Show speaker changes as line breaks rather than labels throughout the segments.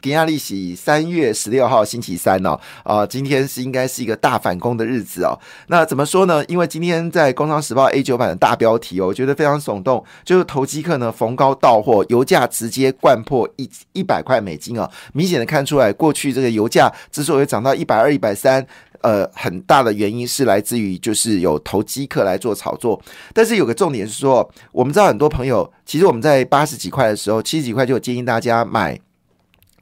给亚利息三月十六号星期三哦，啊，今天是应该是一个大反攻的日子哦。那怎么说呢？因为今天在《工商时报》A 九版的大标题哦，我觉得非常耸动，就是投机客呢逢高到货，油价直接灌破一。一百块美金啊，明显的看出来，过去这个油价之所以涨到一百二、一百三，呃，很大的原因是来自于就是有投机客来做炒作。但是有个重点是说，我们知道很多朋友，其实我们在八十几块的时候，七十几块就建议大家买。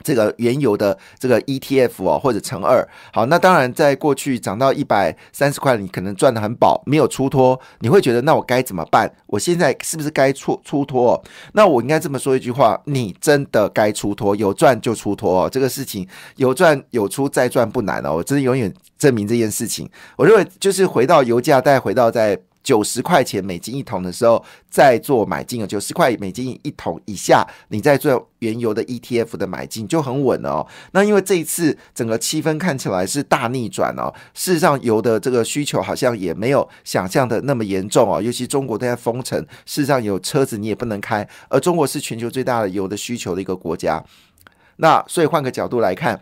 这个原油的这个 ETF 哦，或者乘二，好，那当然在过去涨到一百三十块，你可能赚的很饱，没有出脱，你会觉得那我该怎么办？我现在是不是该出出脱？那我应该这么说一句话：你真的该出脱，有赚就出脱哦。这个事情有赚有出再赚不难哦，我真的永远证明这件事情。我认为就是回到油价，再回到在。九十块钱美金一桶的时候，再做买进哦，九十块美金一桶以下，你再做原油的 ETF 的买进就很稳了哦。那因为这一次整个气氛看起来是大逆转哦，事实上油的这个需求好像也没有想象的那么严重哦，尤其中国都在封城，事实上有车子你也不能开，而中国是全球最大的油的需求的一个国家。那所以换个角度来看。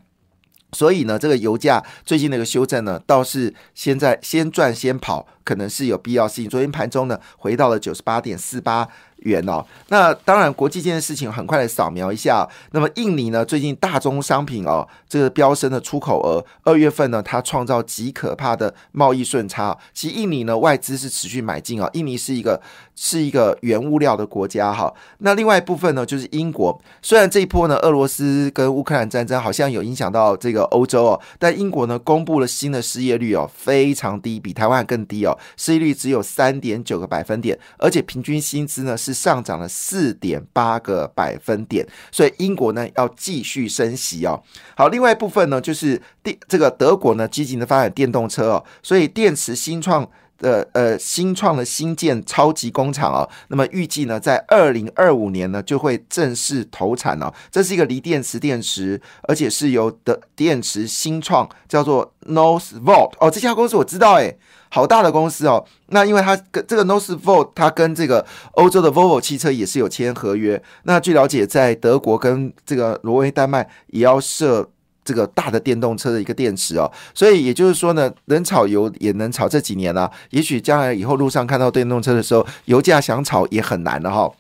所以呢，这个油价最近的一个修正呢，倒是现在先赚先跑，可能是有必要性。昨天盘中呢，回到了九十八点四八。元哦，那当然，国际间的事情很快的扫描一下。那么，印尼呢，最近大宗商品哦，这个飙升的出口额，二月份呢，它创造极可怕的贸易顺差。其实，印尼呢，外资是持续买进啊。印尼是一个是一个原物料的国家哈。那另外一部分呢，就是英国。虽然这一波呢，俄罗斯跟乌克兰战争好像有影响到这个欧洲哦，但英国呢，公布了新的失业率哦，非常低，比台湾更低哦，失业率只有三点九个百分点，而且平均薪资呢是。上涨了四点八个百分点，所以英国呢要继续升息哦。好，另外一部分呢就是电这个德国呢积极的发展电动车哦，所以电池新创的呃新创的新建超级工厂哦，那么预计呢在二零二五年呢就会正式投产哦。这是一个锂电池电池，而且是由的电池新创叫做 Northvolt 哦，这家公司我知道诶。好大的公司哦，那因为它跟这个 Northvolt，它跟这个欧洲的 Volvo 汽车也是有签合约。那据了解，在德国跟这个挪威、丹麦也要设这个大的电动车的一个电池哦。所以也就是说呢，能炒油也能炒这几年了。也许将来以后路上看到电动车的时候，油价想炒也很难了哈。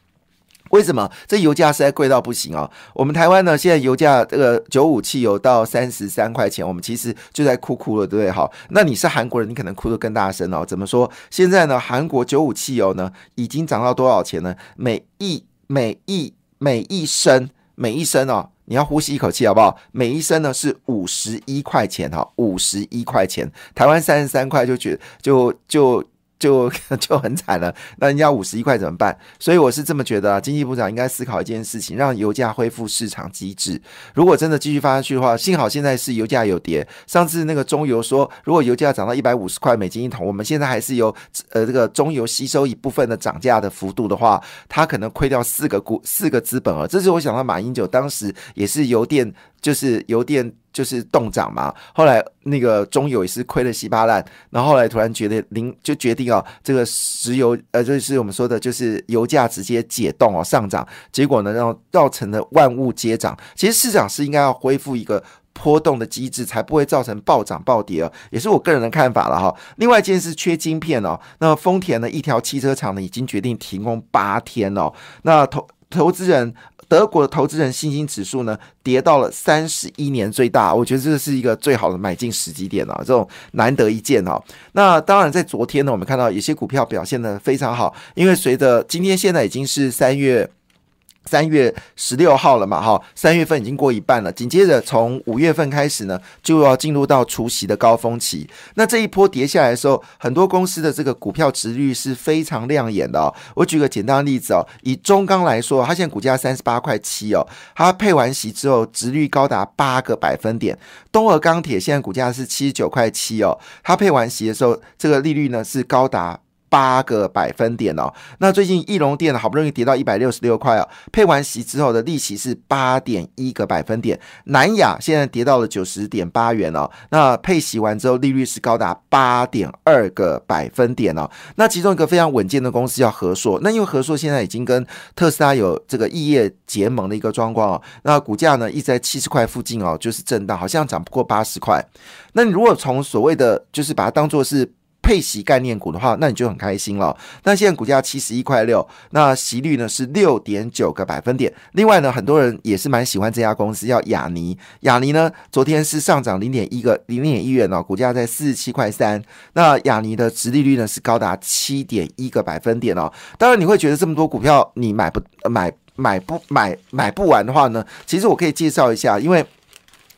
为什么这油价实在贵到不行啊？我们台湾呢，现在油价这个九五汽油到三十三块钱，我们其实就在哭哭了，对不对？好，那你是韩国人，你可能哭得更大声哦。怎么说？现在呢，韩国九五汽油呢，已经涨到多少钱呢？每一每一每一升每一升哦，你要呼吸一口气好不好？每一升呢是五十一块钱哈，五十一块钱。台湾三十三块就觉就就。就 就很惨了，那人家五十一块怎么办？所以我是这么觉得啊，经济部长应该思考一件事情，让油价恢复市场机制。如果真的继续发下去的话，幸好现在是油价有跌。上次那个中油说，如果油价涨到一百五十块美金一桶，我们现在还是有呃这个中油吸收一部分的涨价的幅度的话，它可能亏掉四个股四个资本额。这是我想到马英九当时也是油电。就是油电就是冻涨嘛，后来那个中油也是亏了稀巴烂，然后后来突然觉得零就决定哦，这个石油呃就是我们说的就是油价直接解冻哦上涨，结果呢让造成了万物皆涨。其实市场是应该要恢复一个波动的机制，才不会造成暴涨暴跌哦，也是我个人的看法了哈。另外一件事缺晶片哦，那丰田呢一条汽车厂呢已经决定停工八天哦，那投投资人。德国的投资人信心指数呢，跌到了三十一年最大，我觉得这是一个最好的买进时机点啊，这种难得一见啊。那当然，在昨天呢，我们看到有些股票表现的非常好，因为随着今天现在已经是三月。三月十六号了嘛，哈，三月份已经过一半了。紧接着从五月份开始呢，就要进入到除夕的高峰期。那这一波跌下来的时候，很多公司的这个股票值率是非常亮眼的哦。我举个简单的例子哦，以中钢来说，它现在股价三十八块七哦，它配完息之后，值率高达八个百分点。东俄钢铁现在股价是七十九块七哦，它配完息的时候，这个利率呢是高达。八个百分点哦。那最近翼龙店好不容易跌到一百六十六块哦，配完息之后的利息是八点一个百分点。南亚现在跌到了九十点八元哦，那配息完之后利率是高达八点二个百分点哦。那其中一个非常稳健的公司叫和硕，那因为和硕现在已经跟特斯拉有这个异业结盟的一个状况哦，那股价呢一直在七十块附近哦，就是震荡，好像涨不过八十块。那你如果从所谓的就是把它当做是配息概念股的话，那你就很开心了。那现在股价七十一块六，那息率呢是六点九个百分点。另外呢，很多人也是蛮喜欢这家公司，叫雅尼。雅尼呢，昨天是上涨零点一个零点一元哦，股价在四十七块三。那雅尼的殖利率呢是高达七点一个百分点哦。当然你会觉得这么多股票你买不买买不买买不完的话呢，其实我可以介绍一下，因为。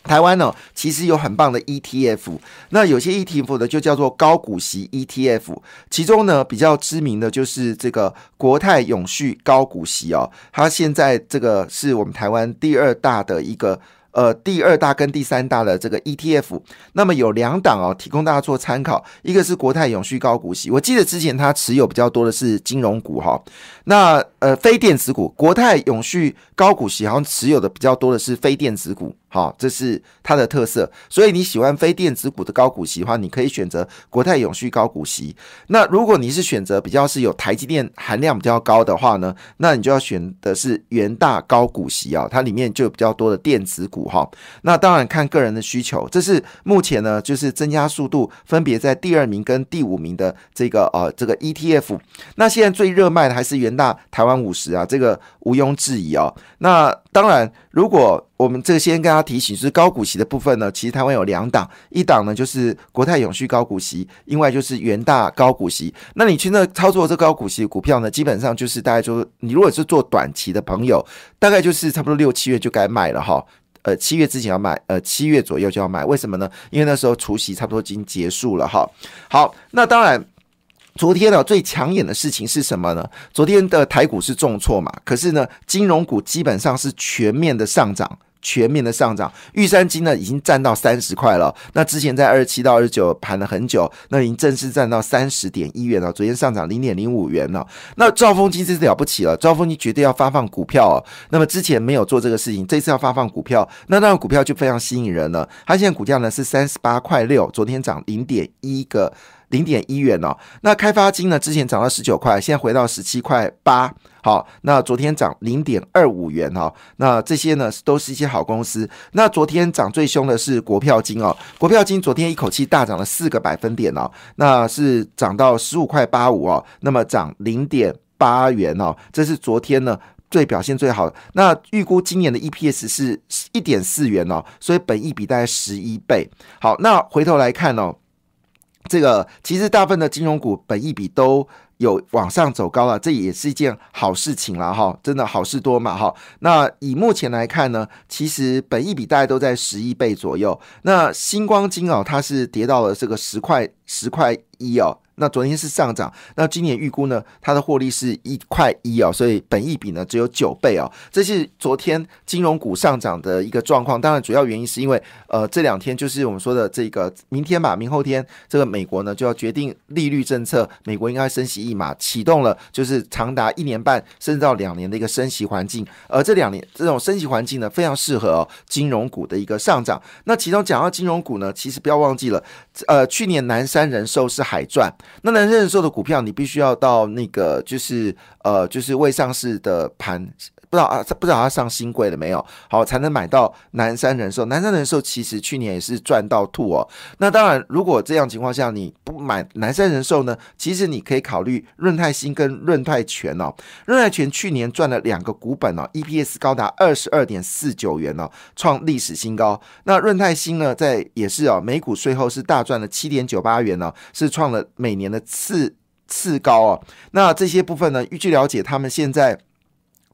台湾呢，其实有很棒的 ETF，那有些 ETF 呢就叫做高股息 ETF，其中呢比较知名的就是这个国泰永续高股息哦，它现在这个是我们台湾第二大的一个。呃，第二大跟第三大的这个 ETF，那么有两档哦，提供大家做参考。一个是国泰永续高股息，我记得之前它持有比较多的是金融股哈。那呃，非电子股，国泰永续高股息好像持有的比较多的是非电子股，好，这是它的特色。所以你喜欢非电子股的高股息的话，你可以选择国泰永续高股息。那如果你是选择比较是有台积电含量比较高的话呢，那你就要选的是元大高股息啊，它里面就有比较多的电子股。哈，那当然看个人的需求，这是目前呢，就是增加速度分别在第二名跟第五名的这个呃这个 ETF。那现在最热卖的还是元大台湾五十啊，这个毋庸置疑哦。那当然，如果我们这先跟大家提醒，是高股息的部分呢，其实台湾有两档，一档呢就是国泰永续高股息，另外就是元大高股息。那你去那操作这高股息股票呢，基本上就是大概就是你如果是做短期的朋友，大概就是差不多六七月就该卖了哈。呃，七月之前要买，呃，七月左右就要买，为什么呢？因为那时候除夕差不多已经结束了哈。好，那当然，昨天呢最抢眼的事情是什么呢？昨天的台股是重挫嘛，可是呢，金融股基本上是全面的上涨。全面的上涨，玉山金呢已经站到三十块了。那之前在二十七到二十九盘了很久，那已经正式站到三十点一元了。昨天上涨零点零五元了。那兆丰金这是了不起了，兆丰金绝对要发放股票哦。那么之前没有做这个事情，这次要发放股票，那那股票就非常吸引人了。它现在股价呢是三十八块六，昨天涨零点一个。零点一元哦，那开发金呢？之前涨到十九块，现在回到十七块八。好，那昨天涨零点二五元哦。那这些呢，都是一些好公司。那昨天涨最凶的是国票金哦，国票金昨天一口气大涨了四个百分点哦，那是涨到十五块八五哦，那么涨零点八元哦，这是昨天呢最表现最好的。那预估今年的 EPS 是一点四元哦，所以本益比大概十一倍。好，那回头来看哦。这个其实大部分的金融股本一比都有往上走高了，这也是一件好事情了哈，真的好事多嘛哈。那以目前来看呢，其实本益比大概都在十一倍左右。那星光金哦，它是跌到了这个十块十块一哦。那昨天是上涨，那今年预估呢？它的获利是一块一哦，所以本益比呢只有九倍哦。这是昨天金融股上涨的一个状况。当然，主要原因是因为呃这两天就是我们说的这个明天吧，明后天这个美国呢就要决定利率政策，美国应该升息一码，启动了就是长达一年半甚至到两年的一个升息环境。而这两年这种升息环境呢，非常适合金融股的一个上涨。那其中讲到金融股呢，其实不要忘记了，呃，去年南山人寿是海赚。那能认售的股票，你必须要到那个就是呃，就是未上市的盘，不知道啊，不知道它上新贵了没有？好，才能买到南山人寿。南山人寿其实去年也是赚到吐哦。那当然，如果这样情况下你不买南山人寿呢，其实你可以考虑润泰新跟润泰全哦。润泰全去年赚了两个股本哦，EPS 高达二十二点四九元哦，创历史新高。那润泰新呢，在也是哦，每股税后是大赚了七点九八元哦，是创了每年的次次高哦，那这些部分呢？据了解，他们现在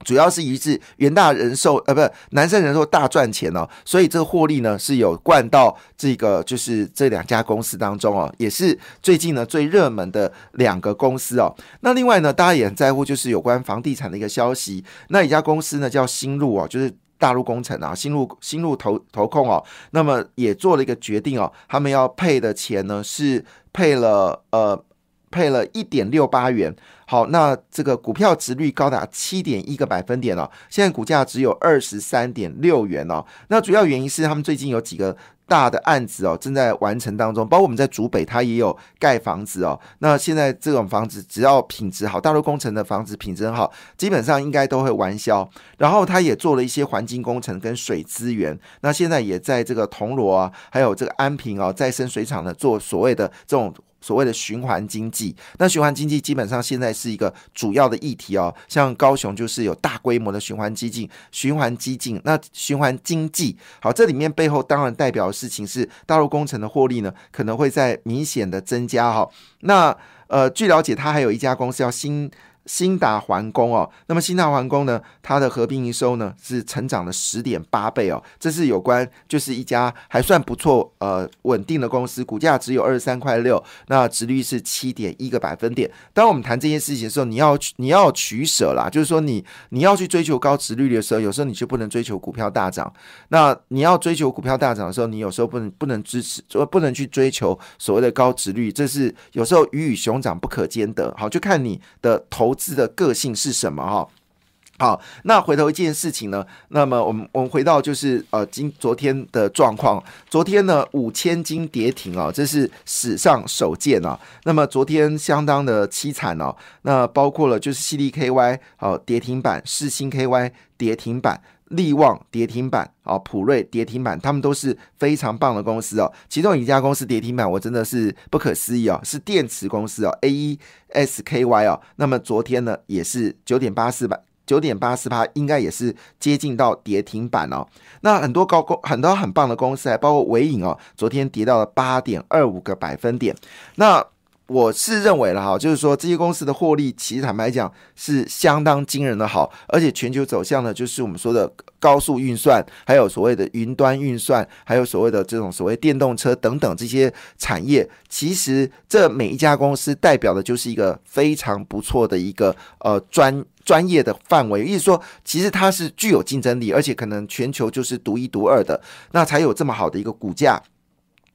主要是一致元大人寿呃，不是南山人寿大赚钱哦，所以这个获利呢是有灌到这个就是这两家公司当中哦，也是最近呢最热门的两个公司哦。那另外呢，大家也很在乎就是有关房地产的一个消息，那一家公司呢叫新路哦，就是大陆工程啊，新路新路投投控哦，那么也做了一个决定哦，他们要配的钱呢是配了呃。配了一点六八元。好，那这个股票值率高达七点一个百分点哦，现在股价只有二十三点六元哦。那主要原因是他们最近有几个。大的案子哦，正在完成当中，包括我们在竹北，它也有盖房子哦。那现在这种房子只要品质好，大陆工程的房子品质很好，基本上应该都会完销。然后他也做了一些环境工程跟水资源，那现在也在这个铜锣啊，还有这个安平啊再生水厂呢，做所谓的这种。所谓的循环经济，那循环经济基本上现在是一个主要的议题哦。像高雄就是有大规模的循环激进、循环激进，那循环经济好，这里面背后当然代表的事情是大陆工程的获利呢，可能会在明显的增加哈。那呃，据了解，它还有一家公司叫新。新达环工哦，那么新达环工呢，它的合并营收呢是成长了十点八倍哦，这是有关就是一家还算不错呃稳定的公司，股价只有二十三块六，那值率是七点一个百分点。当我们谈这件事情的时候，你要你要取舍啦，就是说你你要去追求高值率的时候，有时候你就不能追求股票大涨；那你要追求股票大涨的时候，你有时候不能不能支持，不能去追求所谓的高值率，这是有时候鱼与熊掌不可兼得。好，就看你的投。投资的个性是什么？哈，好，那回头一件事情呢？那么我们我们回到就是呃今昨天的状况，昨天呢五千金跌停啊，这是史上首见啊。那么昨天相当的凄惨哦，那包括了就是 C D K Y 好跌停板，世星 KY 跌停板。利旺跌停板啊，普瑞跌停板，他们都是非常棒的公司哦。其中一家公司跌停板，我真的是不可思议哦，是电池公司哦，A E S K Y 哦。那么昨天呢，也是九点八四百九点八四八，应该也是接近到跌停板哦。那很多高公很多很棒的公司，还包括伟影哦，昨天跌到了八点二五个百分点。那我是认为了哈，就是说这些公司的获利，其实坦白讲是相当惊人的好，而且全球走向呢，就是我们说的高速运算，还有所谓的云端运算，还有所谓的这种所谓电动车等等这些产业，其实这每一家公司代表的就是一个非常不错的一个呃专专业的范围，意思说其实它是具有竞争力，而且可能全球就是独一独二的，那才有这么好的一个股价。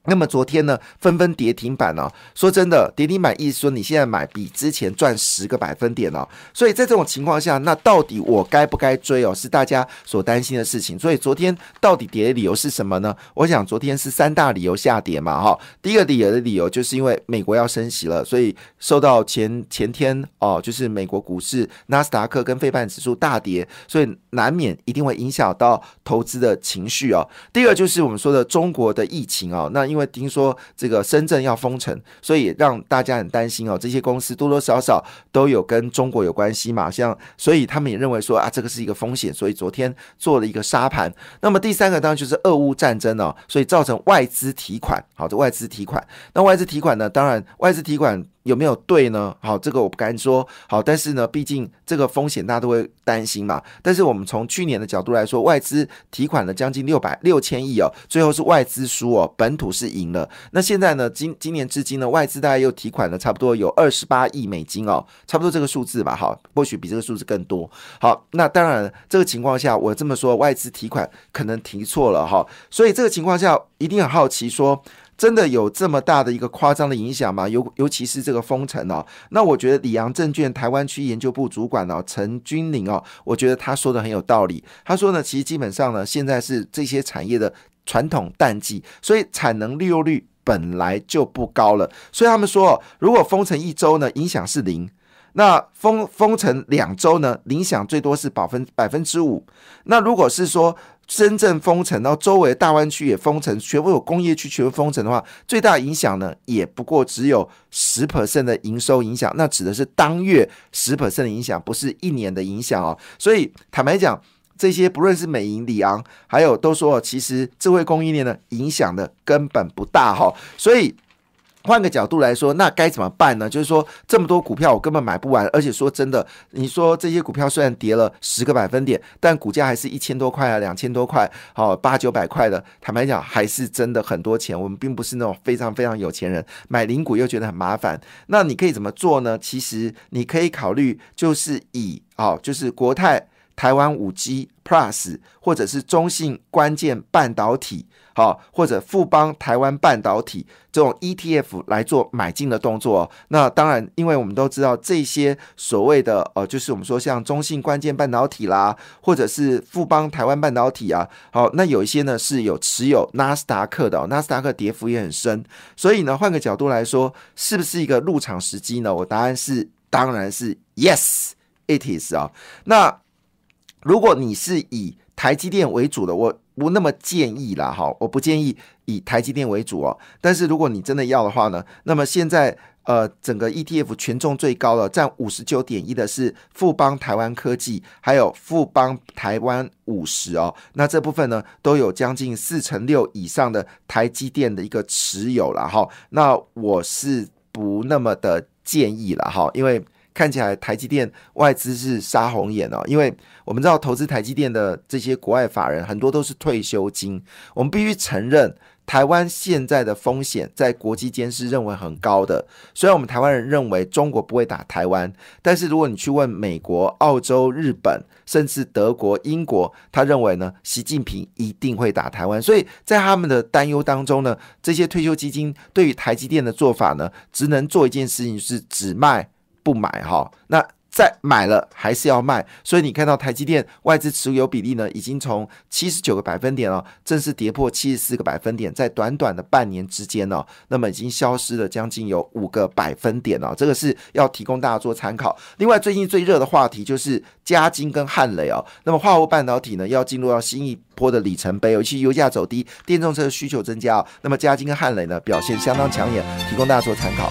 那么昨天呢，纷纷跌停板哦。说真的，跌停板意思说你现在买比之前赚十个百分点哦。所以在这种情况下，那到底我该不该追哦？是大家所担心的事情。所以昨天到底跌的理由是什么呢？我想昨天是三大理由下跌嘛，哈。第一个理由的理由就是因为美国要升息了，所以受到前前天哦，就是美国股市纳斯达克跟费半指数大跌，所以难免一定会影响到投资的情绪哦。第二就是我们说的中国的疫情哦，那因因为听说这个深圳要封城，所以让大家很担心哦。这些公司多多少少都有跟中国有关系嘛，像所以他们也认为说啊，这个是一个风险，所以昨天做了一个沙盘。那么第三个当然就是俄乌战争哦，所以造成外资提款，好，这外资提款。那外资提款呢，当然外资提款。有没有对呢？好，这个我不敢说。好，但是呢，毕竟这个风险大家都会担心嘛。但是我们从去年的角度来说，外资提款了将近六百六千亿哦，最后是外资输哦，本土是赢了。那现在呢，今今年至今呢，外资大概又提款了差不多有二十八亿美金哦，差不多这个数字吧。好，或许比这个数字更多。好，那当然这个情况下，我这么说，外资提款可能提错了哈。所以这个情况下，一定很好奇说。真的有这么大的一个夸张的影响吗？尤尤其是这个封城哦，那我觉得里昂证券台湾区研究部主管哦陈君玲哦，我觉得他说的很有道理。他说呢，其实基本上呢，现在是这些产业的传统淡季，所以产能利用率本来就不高了。所以他们说，如果封城一周呢，影响是零；那封封城两周呢，影响最多是百分百分之五。那如果是说，深圳封城，然后周围大湾区也封城，全部有工业区全部封城的话，最大影响呢，也不过只有十 percent 的营收影响，那指的是当月十 percent 的影响，不是一年的影响哦。所以坦白讲，这些不论是美银、里昂，还有都说，其实智慧供应链呢，影响的根本不大哈。所以。换个角度来说，那该怎么办呢？就是说，这么多股票我根本买不完，而且说真的，你说这些股票虽然跌了十个百分点，但股价还是一千多块啊，两千多块，好八九百块的，坦白讲还是真的很多钱。我们并不是那种非常非常有钱人，买零股又觉得很麻烦。那你可以怎么做呢？其实你可以考虑，就是以哦，就是国泰。台湾五 G Plus，或者是中信关键半导体。好，或者富邦台湾半导体这种 ETF 来做买进的动作。那当然，因为我们都知道这些所谓的呃，就是我们说像中信关键半导体啦，或者是富邦台湾半导体啊。好，那有一些呢是有持有纳斯达克的，纳斯达克跌幅也很深。所以呢，换个角度来说，是不是一个入场时机呢？我答案是，当然是 Yes，it is 啊。那如果你是以台积电为主的，我。不那么建议啦，哈，我不建议以台积电为主哦。但是如果你真的要的话呢，那么现在呃，整个 ETF 权重最高的占五十九点一的是富邦台湾科技，还有富邦台湾五十哦。那这部分呢，都有将近四成六以上的台积电的一个持有了哈。那我是不那么的建议了哈，因为。看起来台积电外资是杀红眼哦，因为我们知道投资台积电的这些国外法人很多都是退休金。我们必须承认，台湾现在的风险在国际间是认为很高的。虽然我们台湾人认为中国不会打台湾，但是如果你去问美国、澳洲、日本，甚至德国、英国，他认为呢，习近平一定会打台湾。所以在他们的担忧当中呢，这些退休基金对于台积电的做法呢，只能做一件事情，是只卖。不买哈，那再买了还是要卖，所以你看到台积电外资持有比例呢，已经从七十九个百分点哦，正式跌破七十四个百分点，在短短的半年之间哦，那么已经消失了将近有五个百分点哦，这个是要提供大家做参考。另外，最近最热的话题就是嘉金跟汉雷哦，那么化合物半导体呢要进入到新一波的里程碑，尤其油价走低，电动车的需求增加，那么嘉金跟汉雷呢表现相当抢眼，提供大家做参考。